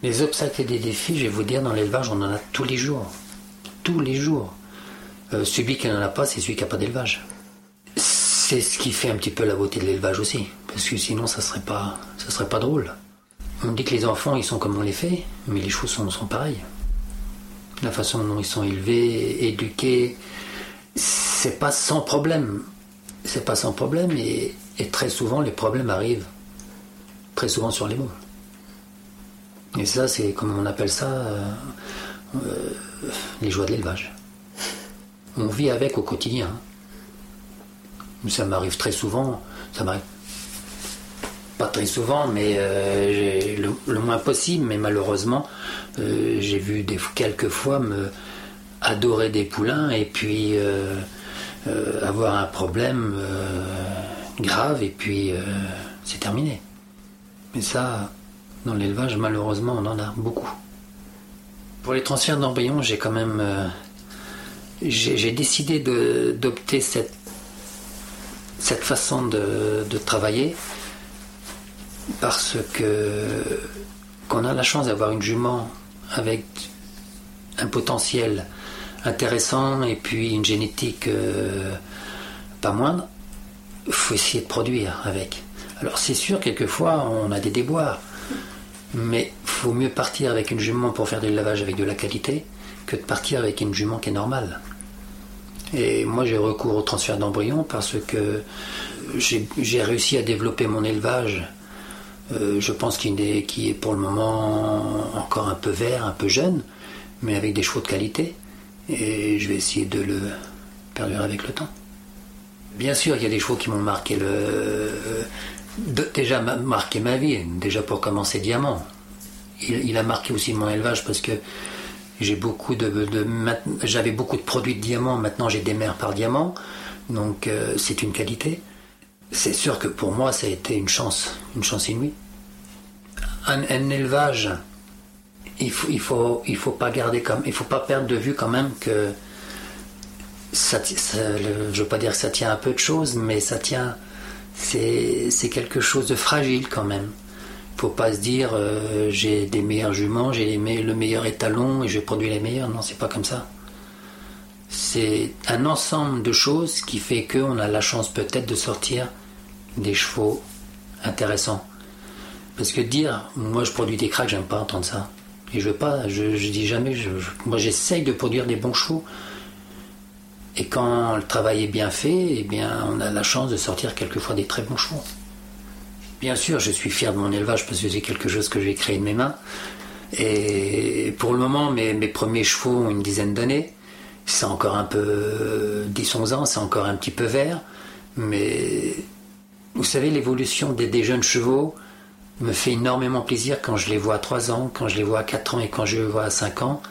S4: Les obstacles et des défis, je vais vous dire, dans l'élevage, on en a tous les jours. Tous les jours. Euh, celui qui n'en a pas, c'est celui qui n'a pas d'élevage. c'est ce qui fait un petit peu la beauté de l'élevage aussi, parce que sinon ça serait pas, serait pas drôle. On dit que les enfants ils sont comme on les fait, mais les chevaux sont, sont pareils. La façon dont ils sont élevés, éduqués, c'est pas sans problème. C'est pas sans problème et, très souvent les problèmes arrivent très souvent sur les mots. Et ça, c'est comme on appelle ça euh, euh, les joies de l'élevage. On vit avec au quotidien. Ça m'arrive très souvent, ça m'arrive très souvent, mais euh, le, moins possible, mais malheureusement, j'ai vu quelques fois me adorer des poulains et puis avoir un problème grave et puis c'est terminé. Mais ça, dans l'élevage, malheureusement, on en a beaucoup. Pour les transferts d'embryons, j'ai quand même. Euh, j'ai décidé d'opter cette, cette façon de, travailler parce que qu'on a la chance d'avoir une jument avec un potentiel intéressant et puis une génétique euh, pas moindre, il faut essayer de produire avec. Alors c'est sûr, quelquefois, on a des déboires. Mais faut mieux partir avec une jument pour faire du lavage avec de la qualité que de partir avec une jument qui est normale. Et moi j'ai recours au transfert d'embryon parce que j'ai réussi à développer mon élevage, euh, je pense qu'il est, qui est pour le moment encore un peu vert, un peu jeune, mais avec des chevaux de qualité. Et je vais essayer de le perdurer avec le temps. Bien sûr, il y a des chevaux qui m'ont marqué le, déjà marqué ma vie, déjà pour commencer Diamant. Il, a marqué aussi mon élevage parce que j'avais beaucoup de produits de diamant, maintenant j'ai des mères par diamant, donc euh, c'est une qualité. C'est sûr que pour moi ça a été une chance, une chance inouïe. Un, élevage, il faut, il faut, il faut pas garder comme, il faut pas perdre de vue quand même que ça, je veux pas dire que ça tient à peu de choses, mais ça tient c'est quelque chose de fragile quand même. Il faut pas se dire euh, j'ai des meilleurs juments, j'ai le meilleur étalon et je produis les meilleurs. Non, c'est pas comme ça. C'est un ensemble de choses qui fait qu'on a la chance peut-être de sortir des chevaux intéressants. Parce que dire moi je produis des cracks, j'aime pas entendre ça. Et je veux pas, je, dis jamais, moi j'essaye de produire des bons chevaux. Et quand le travail est bien fait, eh bien, on a la chance de sortir quelquefois des très bons chevaux. Bien sûr, je suis fier de mon élevage parce que c'est quelque chose que j'ai créé de mes mains. Et pour le moment, mes, premiers chevaux ont une dizaine d'années. C'est encore un peu 10-11 ans, c'est encore un petit peu vert. Mais vous savez, l'évolution des, jeunes chevaux me fait énormément plaisir quand je les vois à 3 ans, quand je les vois à 4 ans et quand je les vois à 5 ans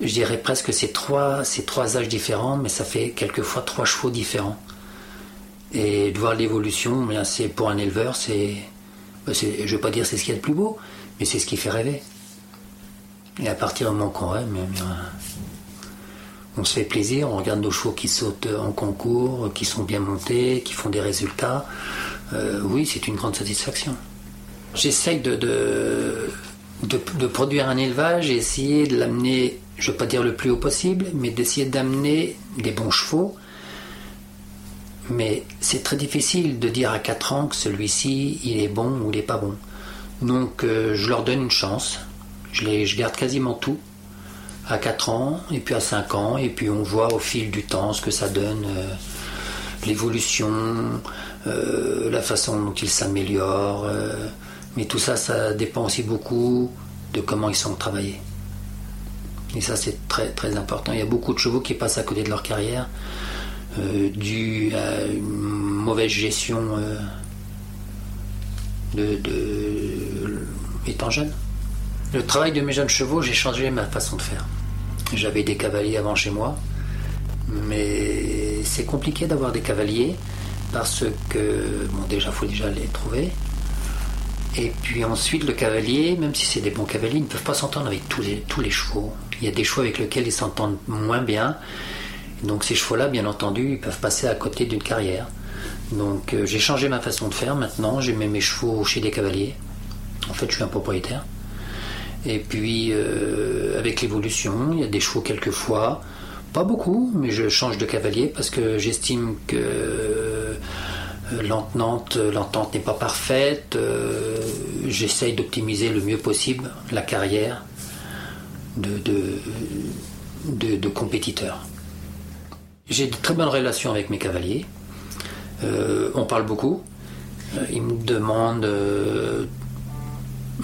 S4: je dirais presque ces trois, ces trois âges différents, mais ça fait quelquefois trois chevaux différents. Et de voir l'évolution, c'est pour un éleveur, c'est, bah, je veux pas dire c'est ce qu'il y a de plus beau, mais c'est ce qui fait rêver. Et à partir du moment qu'on rêve, on se fait plaisir, on regarde nos chevaux qui sautent en concours, qui sont bien montés, qui font des résultats. Euh, oui, c'est une grande satisfaction. J'essaye de, de, de, produire un élevage et essayer de l'amener je ne veux pas dire le plus haut possible, mais d'essayer d'amener des bons chevaux. Mais c'est très difficile de dire à 4 ans que celui-ci, il est bon ou il n'est pas bon. Donc euh, je leur donne une chance. Je, les, je garde quasiment tout à 4 ans, et puis à 5 ans, et puis on voit au fil du temps ce que ça donne, euh, l'évolution, euh, la façon dont ils s'améliorent. mais tout ça, ça dépend aussi beaucoup de comment ils sont travaillés. Et ça, c'est très, très important. Il y a beaucoup de chevaux qui passent à côté de leur carrière euh, dû à une mauvaise gestion euh, de, étant jeune. Le travail de mes jeunes chevaux, j'ai changé ma façon de faire. J'avais des cavaliers avant chez moi, mais c'est compliqué d'avoir des cavaliers parce que, bon, déjà, il faut déjà les trouver. Et puis ensuite, le cavalier, même si c'est des bons cavaliers, ils ne peuvent pas s'entendre avec tous les, tous les chevaux. Il y a des chevaux avec lesquels ils s'entendent moins bien. Donc ces chevaux-là, bien entendu, ils peuvent passer à côté d'une carrière. Donc euh, j'ai changé ma façon de faire. Maintenant, j'ai mis mes chevaux chez des cavaliers. En fait, je suis un propriétaire. Et puis, euh, avec l'évolution, il y a des chevaux quelquefois, pas beaucoup, mais je change de cavalier parce que j'estime que l'entente, l'entente n'est pas parfaite. J'essaye d'optimiser le mieux possible la carrière de, de, compétiteurs. J'ai de très bonnes relations avec mes cavaliers. on parle beaucoup. Ils me demandent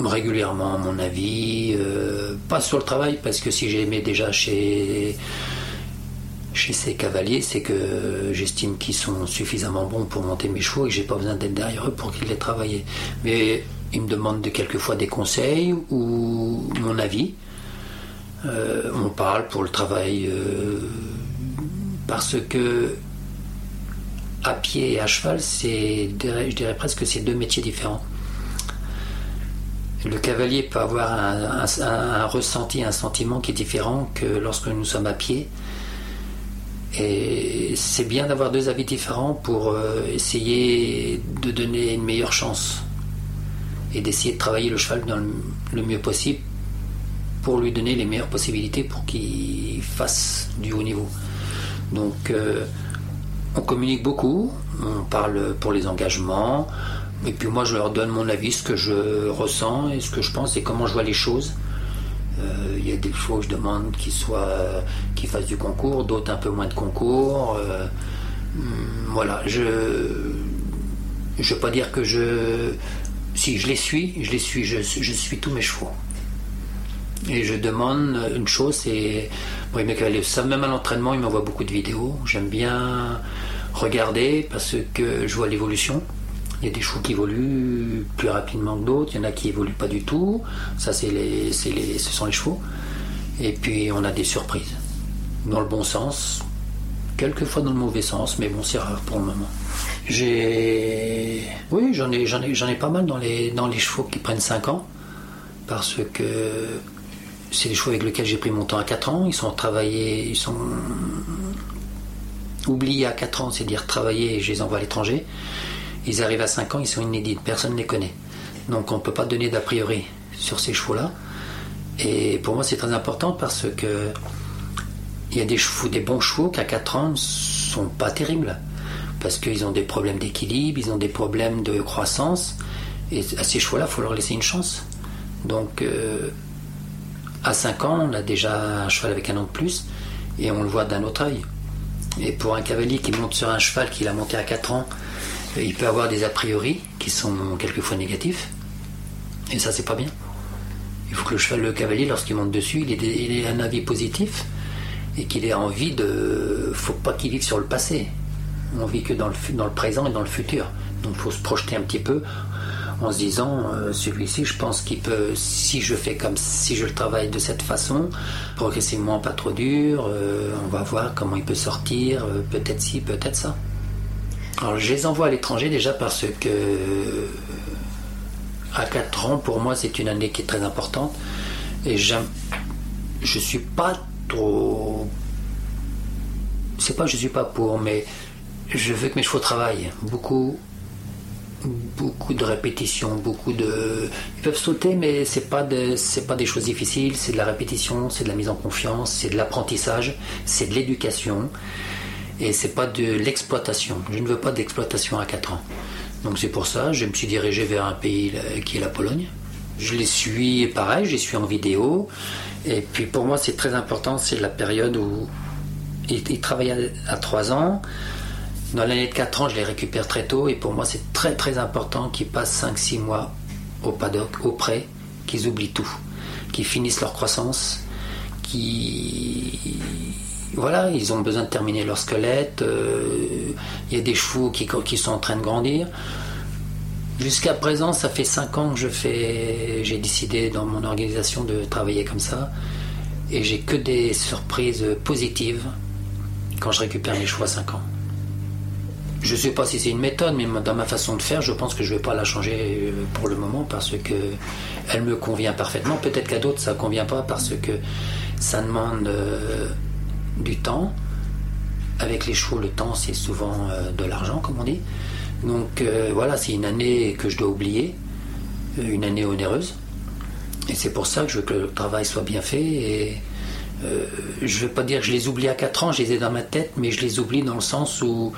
S4: régulièrement mon avis, euh, pas sur le travail, parce que si j'aimais déjà chez, chez ces cavaliers, c'est que j'estime qu'ils sont suffisamment bons pour monter mes chevaux et que j'ai pas besoin d'être derrière eux pour qu'ils les travaillent. Mais ils me demandent de, quelquefois des conseils ou mon avis. Euh, on parle pour le travail euh, parce que à pied et à cheval, c'est, je dirais presque, c'est deux métiers différents. Le cavalier peut avoir un, ressenti, un sentiment qui est différent que lorsque nous sommes à pied. Et c'est bien d'avoir deux avis différents pour euh, essayer de donner une meilleure chance et d'essayer de travailler le cheval le, mieux possible pour lui donner les meilleures possibilités pour qu'il fasse du haut niveau. Donc euh, on communique beaucoup, on parle pour les engagements, et puis moi, je leur donne mon avis, ce que je ressens et ce que je pense et comment je vois les choses. Euh, il y a des choses, je demande qu'ils soient, qu'ils fassent du concours, d'autres un peu moins de concours. Euh, hmm, voilà, je je veux pas dire que je si je les suis, je les suis, je, suis tous mes chevaux. Et je demande une chose, c'est mais ça même à l'entraînement, ils m'envoient beaucoup de vidéos. J'aime bien regarder parce que je vois l'évolution. Il y a des chevaux qui évoluent plus rapidement que d'autres, il y en a qui évoluent pas du tout. Ça, c'est les, les, ce sont les chevaux. Et puis, on a des surprises. Dans le bon sens, quelquefois dans le mauvais sens, mais bon, c'est rare pour le moment. J'ai. Oui, j'en ai, ai, ai pas mal dans les, dans les chevaux qui prennent 5 ans. Parce que c'est des chevaux avec lesquels j'ai pris mon temps à 4 ans. Ils sont travaillés, ils sont oubliés à 4 ans, c'est à dire travailler et je les envoie à l'étranger. Ils arrivent à 5 ans, ils sont inédits, personne ne les connaît. Donc on ne peut pas donner d'a priori sur ces chevaux-là. Et pour moi, c'est très important parce que il y a des chevaux, des bons chevaux qui à 4 ans ne sont pas terribles. Parce qu'ils ont des problèmes d'équilibre, ils ont des problèmes de croissance. Et à ces chevaux-là, il faut leur laisser une chance. Donc euh, à 5 ans, on a déjà un cheval avec un an de plus et on le voit d'un autre œil. Et pour un cavalier qui monte sur un cheval qu'il a monté à 4 ans il peut avoir des a priori qui sont quelquefois négatifs. Et ça, c'est pas bien. Il faut que le cheval, le cavalier, lorsqu'il monte dessus, il ait, un avis positif et qu'il ait envie de. faut pas qu'il vive sur le passé. On vit que dans le, dans le présent et dans le futur. Donc il faut se projeter un petit peu en se disant euh, celui-ci je pense qu'il peut si je fais comme si je le travaille de cette façon progressivement pas trop dur euh, on va voir comment il peut sortir euh, peut-être ci peut-être ça alors, je les envoie à l'étranger déjà parce que à 4 ans, pour moi, c'est une année qui est très importante. Et j'aime. Je suis pas trop. C'est pas je suis pas pour, mais je veux que mes chevaux travaillent. Beaucoup. Beaucoup de répétitions, beaucoup de. Ils peuvent sauter, mais c'est pas de, c'est pas des choses difficiles. C'est de la répétition, c'est de la mise en confiance, c'est de l'apprentissage, c'est de l'éducation et c'est pas de l'exploitation. Je ne veux pas d'exploitation à 4 ans. Donc c'est pour ça, je me suis dirigé vers un pays qui est la Pologne. Je les suis, pareil, je les suis en vidéo. Et puis pour moi, c'est très important, c'est la période où ils, travaillent à, 3 ans. Dans l'année de 4 ans, je les récupère très tôt. Et pour moi, c'est très très important qu'ils passent 5-6 mois au paddock, au prêt, qu'ils oublient tout, qu'ils finissent leur croissance, qu'ils voilà, ils ont besoin de terminer leur squelette. Euh, il y a des chevaux qui, sont en train de grandir. Jusqu'à présent, ça fait 5 ans que je fais. J'ai décidé dans mon organisation de travailler comme ça. Et j'ai que des surprises positives quand je récupère mes chevaux à 5 ans. Je ne sais pas si c'est une méthode, mais dans ma façon de faire, je pense que je ne vais pas la changer euh, pour le moment parce que elle me convient parfaitement. Peut-être qu'à d'autres ça ne convient pas parce que ça demande euh, du temps. Avec les chevaux, le temps, c'est souvent euh, de l'argent, comme on dit. Donc euh, voilà, c'est une année que je dois oublier, euh, une année onéreuse. Et c'est pour ça que je veux que le travail soit bien fait. Et je ne veux pas dire que je les oublie à 4 ans, je les ai dans ma tête, mais je les oublie dans le sens où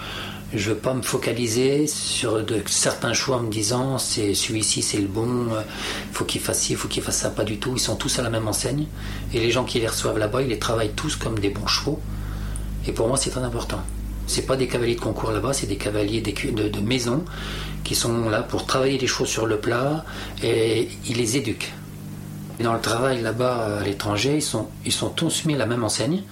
S4: Je veux pas me focaliser sur certains choix en me disant c'est celui-ci c'est le bon, il faut qu'il fasse ci, il faut qu'il fasse ça. Pas du tout. Ils sont tous à la même enseigne. Et les gens qui les reçoivent là-bas, ils les travaillent tous comme des bons chevaux. Et pour moi, c'est très important. C'est pas des cavaliers de concours là-bas, c'est des cavaliers de, de maison qui sont là pour travailler les chevaux sur le plat et ils les éduquent. Dans le travail là-bas à l'étranger, ils sont, ils sont tous mis à la même enseigne,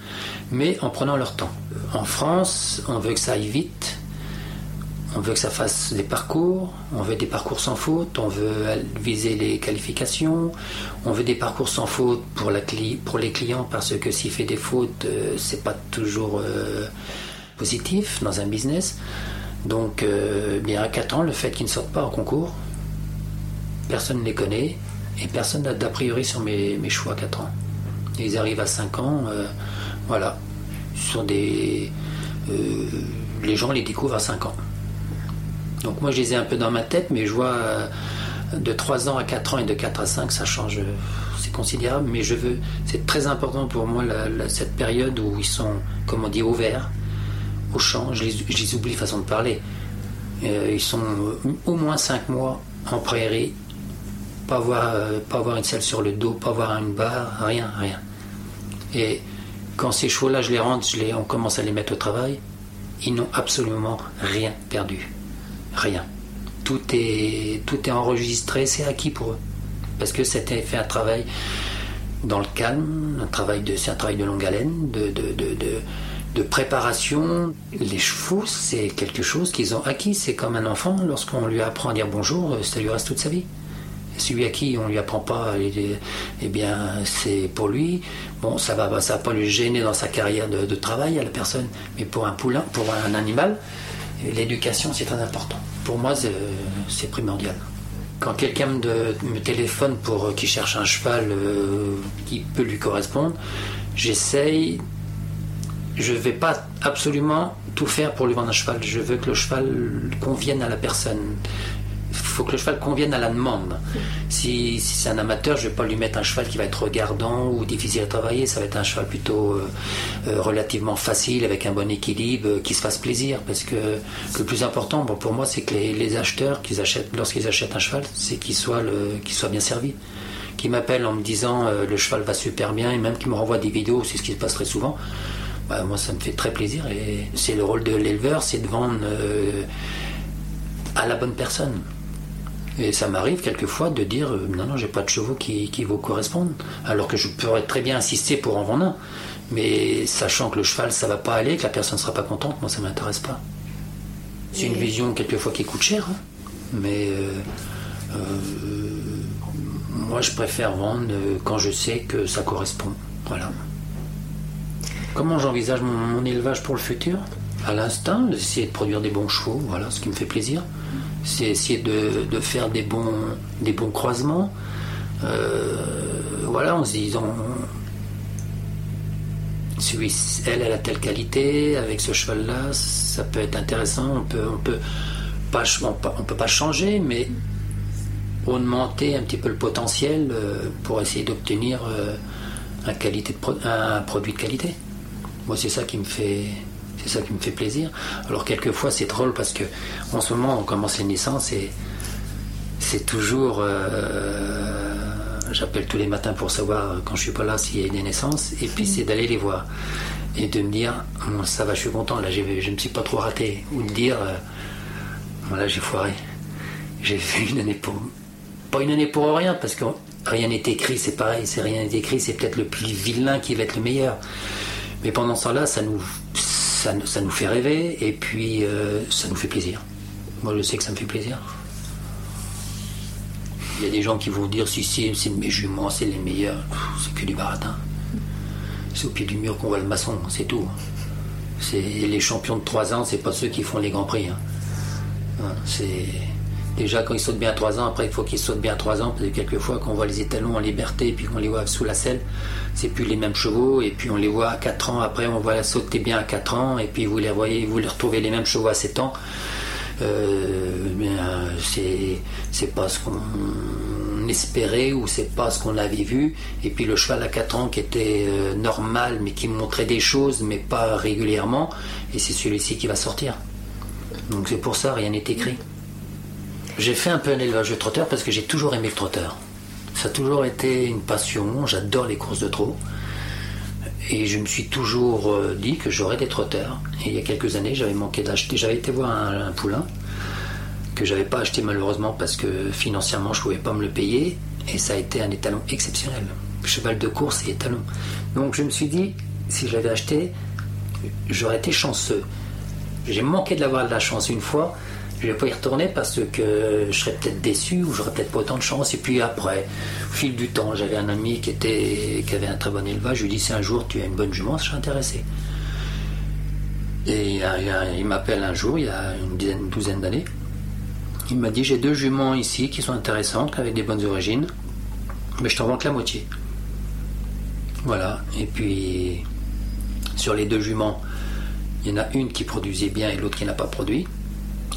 S4: mais en prenant leur temps. En France, on veut que ça aille vite, on veut que ça fasse des parcours, on veut des parcours sans faute, on veut viser les qualifications, on veut des parcours sans faute pour, les clients parce que s'il fait des fautes, euh, c'est pas toujours euh, positif dans un business. Donc, euh, bien à 4 ans, le fait qu'ils ne sortent pas en concours, personne ne les connaît et personne n'a d'a priori sur mes, mes, choix à 4 ans. ils arrivent à 5 ans, voilà, sur des. les gens les découvrent à 5 ans. Donc moi je les ai un peu dans ma tête, mais je vois euh, de 3 ans à 4 ans et de 4 à 5, ça change, c'est considérable, mais je veux, c'est très important pour moi cette période où ils sont, comme on dit, au vert, au champ, je les, oublie façon de parler. Euh, ils sont au moins 5 mois en prairie, pas avoir, euh, une selle sur le dos, pas avoir une barre, rien, rien. Et quand ces chevaux-là, je les rentre, on commence à les mettre au travail, ils n'ont absolument rien perdu rien. Tout est, tout est enregistré, c'est acquis pour eux. Parce que c'était fait un travail dans le calme, un travail de, c'est un travail de longue haleine, de, de, de, de, préparation. Les chevaux, c'est quelque chose qu'ils ont acquis. C'est comme un enfant, lorsqu'on lui apprend à dire bonjour, ça lui reste toute sa vie. celui à qui on lui apprend pas, eh bien, c'est pour lui. Bon, ça va, ça va pas lui gêner dans sa carrière de, de travail à la personne, mais pour un poulain, pour un animal, l'éducation, c'est très important. Pour moi, c'est primordial. Quand quelqu'un me, téléphone pour euh, qu'il cherche un cheval euh, qui peut lui correspondre, j'essaye. Je ne vais pas absolument tout faire pour lui vendre un cheval. Je veux que le cheval convienne à la personne faut que le cheval convienne à la demande. Si, c'est un amateur, je ne vais pas lui mettre un cheval qui va être regardant ou difficile à travailler. Ça va être un cheval plutôt euh, euh, relativement facile, avec un bon équilibre, euh, qui se fasse plaisir. Parce que, le plus important pour moi, c'est que les, acheteurs, lorsqu'ils achètent un cheval, c'est qu'il soit, bien servi. Qui m'appellent en me disant le cheval va super bien et même qui me renvoient des vidéos, c'est ce qui se passe très souvent. Bah, moi, ça me fait très plaisir et c'est le rôle de l'éleveur, c'est de vendre à la bonne personne. Et ça m'arrive quelquefois de dire euh, non, non, j'ai pas de chevaux qui, qui vous correspondent. Alors que je pourrais très bien insister pour en vendre un. Mais sachant que le cheval, ça va pas aller, que la personne ne sera pas contente, moi ça m'intéresse pas. C'est une vision quelquefois qui coûte cher. Hein. Mais euh, euh, moi je préfère vendre quand je sais que ça correspond. Voilà. Comment j'envisage mon, mon élevage pour le futur? À l'instinct, essayer de produire des bons chevaux, voilà, ce qui me fait plaisir c'est essayer de, faire des bons, des bons croisements. Euh, voilà, en se disant, elle, elle a telle qualité, avec ce cheval-là, ça peut être intéressant, on peut, on peut pas, on peut pas changer, mais augmenter un petit peu le potentiel euh, pour essayer d'obtenir euh, un, un produit de qualité. Moi, c'est ça qui me fait, c'est ça qui me fait plaisir. Alors quelquefois c'est drôle parce que en ce moment on commence les naissances et c'est toujours euh, j'appelle tous les matins pour savoir quand je suis pas là s'il y a des naissances et puis c'est d'aller les voir et de me dire ça va je suis content. Là je ne me suis pas trop raté. Ou de dire euh, voilà j'ai foiré. J'ai fait une année pour pas une année pour rien parce que rien n'est écrit c'est pareil c'est rien n'est écrit c'est peut-être le plus vilain qui va être le meilleur. Mais pendant ce temps-là ça nous ça, nous fait rêver et puis euh, ça nous fait plaisir. Moi, je sais que ça me fait plaisir. Il y a des gens qui vont dire si, si c'est mes juments, c'est les meilleurs. C'est que du baratin. C'est au pied du mur qu'on voit le maçon, c'est tout. Les champions de 3 ans, c'est pas ceux qui font les grands prix. Hein. Hein, c'est déjà quand ils sautent bien à 3 ans, après il faut qu'ils sautent bien à 3 ans, parce que quelquefois quand on voit les étalons en liberté et puis qu'on les voit sous la selle, c'est plus les mêmes chevaux, et puis on les voit à 4 ans, après on voit la sauter bien à 4 ans, et puis vous les voyez, vous les retrouvez les mêmes chevaux à 7 ans. Euh, c'est, c'est pas ce qu'on espérait ou c'est pas ce qu'on avait vu. Et puis le cheval à 4 ans qui était euh, normal mais qui montrait des choses mais pas régulièrement, et c'est celui-ci qui va sortir. Donc c'est pour ça, rien n'est écrit. J'ai fait un peu un élevage de trotteur parce que j'ai toujours aimé le trotteur. Ça a toujours été une passion, j'adore les courses de trot. Et je me suis toujours euh, dit que j'aurais des trotteurs. Et il y a quelques années, j'avais manqué d'acheter, j'avais été voir un, poulain que j'avais pas acheté malheureusement parce que financièrement je pouvais pas me le payer. Et ça a été un étalon exceptionnel. Cheval de course et étalon. Donc je me suis dit, si j'avais acheté, j'aurais été chanceux. J'ai manqué de l'avoir de la chance une fois. Je ne vais pas y retourner parce que je serais peut-être déçu ou j'aurais peut-être pas autant de chance. Et puis après, au fil du temps, j'avais un ami qui, était, qui avait un très bon élevage. Je lui ai dit si un jour tu as une bonne jument, je serais intéressé. Et il m'appelle un jour, il y a une, une douzaine d'années. Il m'a dit j'ai deux juments ici qui sont intéressantes, avec des bonnes origines, mais je t'en vends que la moitié. Voilà. Et puis sur les deux juments, il y en a une qui produisait bien et l'autre qui n'a pas produit.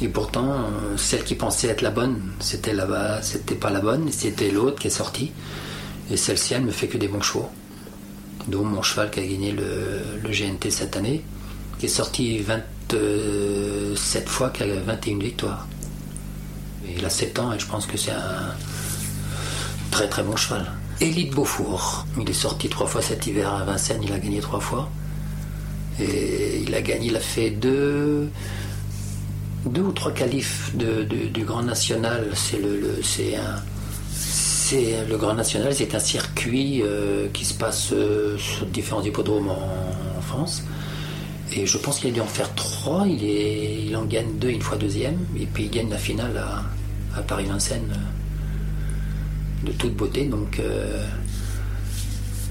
S4: Et pourtant, euh, celle qui pensait être la bonne, c'était là-bas, c'était pas la bonne, c'était l'autre qui est sortie. Et celle-ci, elle me fait que des bons chevaux. Dont mon cheval qui a gagné le, GNT cette année, qui est sorti 27 fois, qui a 21 victoires. il a 7 ans et je pense que c'est un très très bon cheval. Élite Beaufour, il est sorti trois fois cet hiver à Vincennes, il a gagné trois fois. Et il a gagné, il a fait deux, deux ou trois qualifs du Grand National. C'est le, c'est un, c'est le Grand National, c'est un circuit euh, qui se passe euh, sur différents hippodromes en, France. Et je pense qu'il a dû en faire trois. Il, est, il en gagne deux, une fois deuxième. Et puis il gagne la finale à, Paris-Vincennes euh, de toute beauté. Donc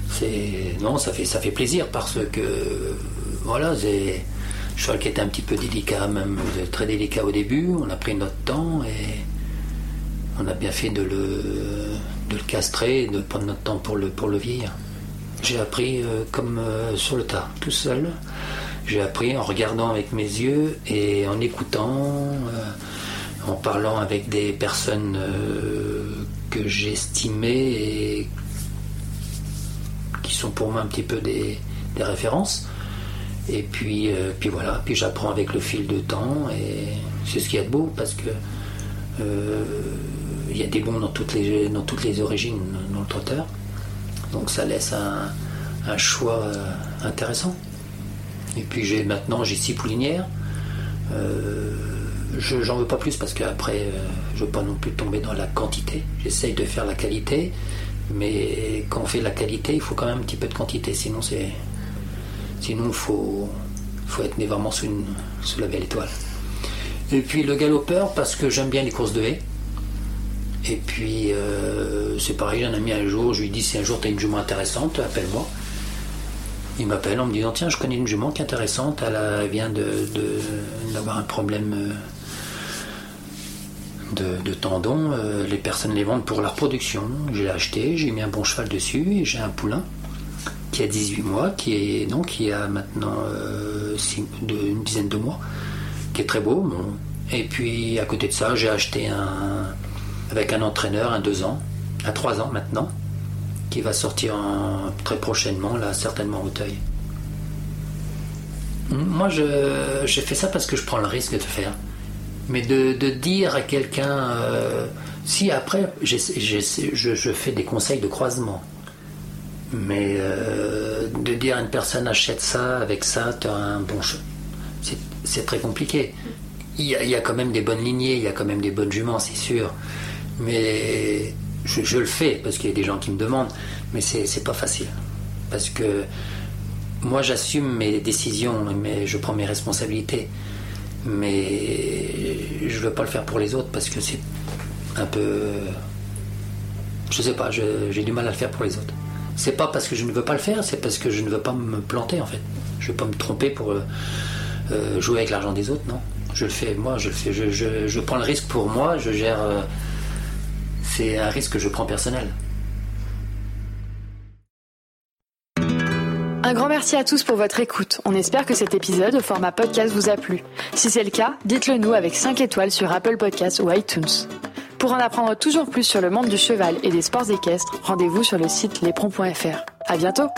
S4: c'est non, ça fait ça fait plaisir parce que voilà, un cheval qui était un petit peu délicat, même très délicat au début. On a pris notre temps et on a bien fait de le, de le castrer de prendre notre temps pour le, pour le vieillir. J'ai appris euh, comme euh, sur le tas, tout seul. J'ai appris en regardant avec mes yeux et en écoutant, euh, en parlant avec des personnes que j'estimais et qui sont pour moi un petit peu des, des références. Et puis, euh, puis voilà, puis j'apprends avec le fil de temps et c'est ce qu'il y a de beau parce que euh, il y a des bons dans toutes les, dans toutes les origines dans le trotteur. Donc ça laisse un, choix euh, intéressant. Et puis j'ai maintenant j'ai six poulinières. je j'en veux pas plus parce qu'après je veux pas non plus tomber dans la quantité. J'essaye de faire la qualité, mais quand on fait la qualité, il faut quand même un petit peu de quantité, sinon c'est Sinon, faut, faut être né vraiment sous, la belle étoile. Et puis le galopeur, parce que j'aime bien les courses de haie. Et puis, euh, c'est pareil, un ami un jour, je lui dis si un jour tu as une jument intéressante, appelle-moi. Il m'appelle en me disant tiens, je connais une jument qui est intéressante, elle, vient d'avoir un problème euh, de, tendon. Euh, les personnes les vendent pour la reproduction. Je l'ai acheté, j'ai mis un bon cheval dessus et j'ai un poulain qui a 18 mois, qui est donc qui a maintenant euh, une dizaine de mois, qui est très beau. Et puis à côté de ça, j'ai acheté un avec un entraîneur, un 2 ans, à 3 ans maintenant, qui va sortir très prochainement, là certainement au Teuil. Moi, j'ai fait ça parce que je prends le risque de faire. Mais de, dire à quelqu'un, euh, si après, je, fais des conseils de croisement, mais euh, de dire à une personne achète ça, avec ça, tu as un bon choix. C'est très compliqué. Il y, a, quand même des bonnes lignées, il y a quand même des bonnes juments, c'est sûr. Mais je, le fais parce qu'il y a des gens qui me demandent, mais c'est pas facile. Parce que moi j'assume mes décisions, mais je prends mes responsabilités. Mais je veux pas le faire pour les autres parce que c'est un peu. Je sais pas, j'ai du mal à le faire pour les autres c'est pas parce que je ne veux pas le faire, c'est parce que je ne veux pas me planter en fait. Je ne veux pas me tromper pour euh, euh, jouer avec l'argent des autres, non. Je le fais, moi, je le fais, je, prends le risque pour moi, je gère. Euh, c'est un risque que je prends personnel.
S2: Un grand merci à tous pour votre écoute. On espère que cet épisode au format podcast vous a plu. Si c'est le cas, dites-le nous avec 5 étoiles sur Apple Podcasts ou iTunes. Pour en apprendre toujours plus sur le monde du cheval et des sports équestres, rendez-vous sur le site lespron.fr. À bientôt!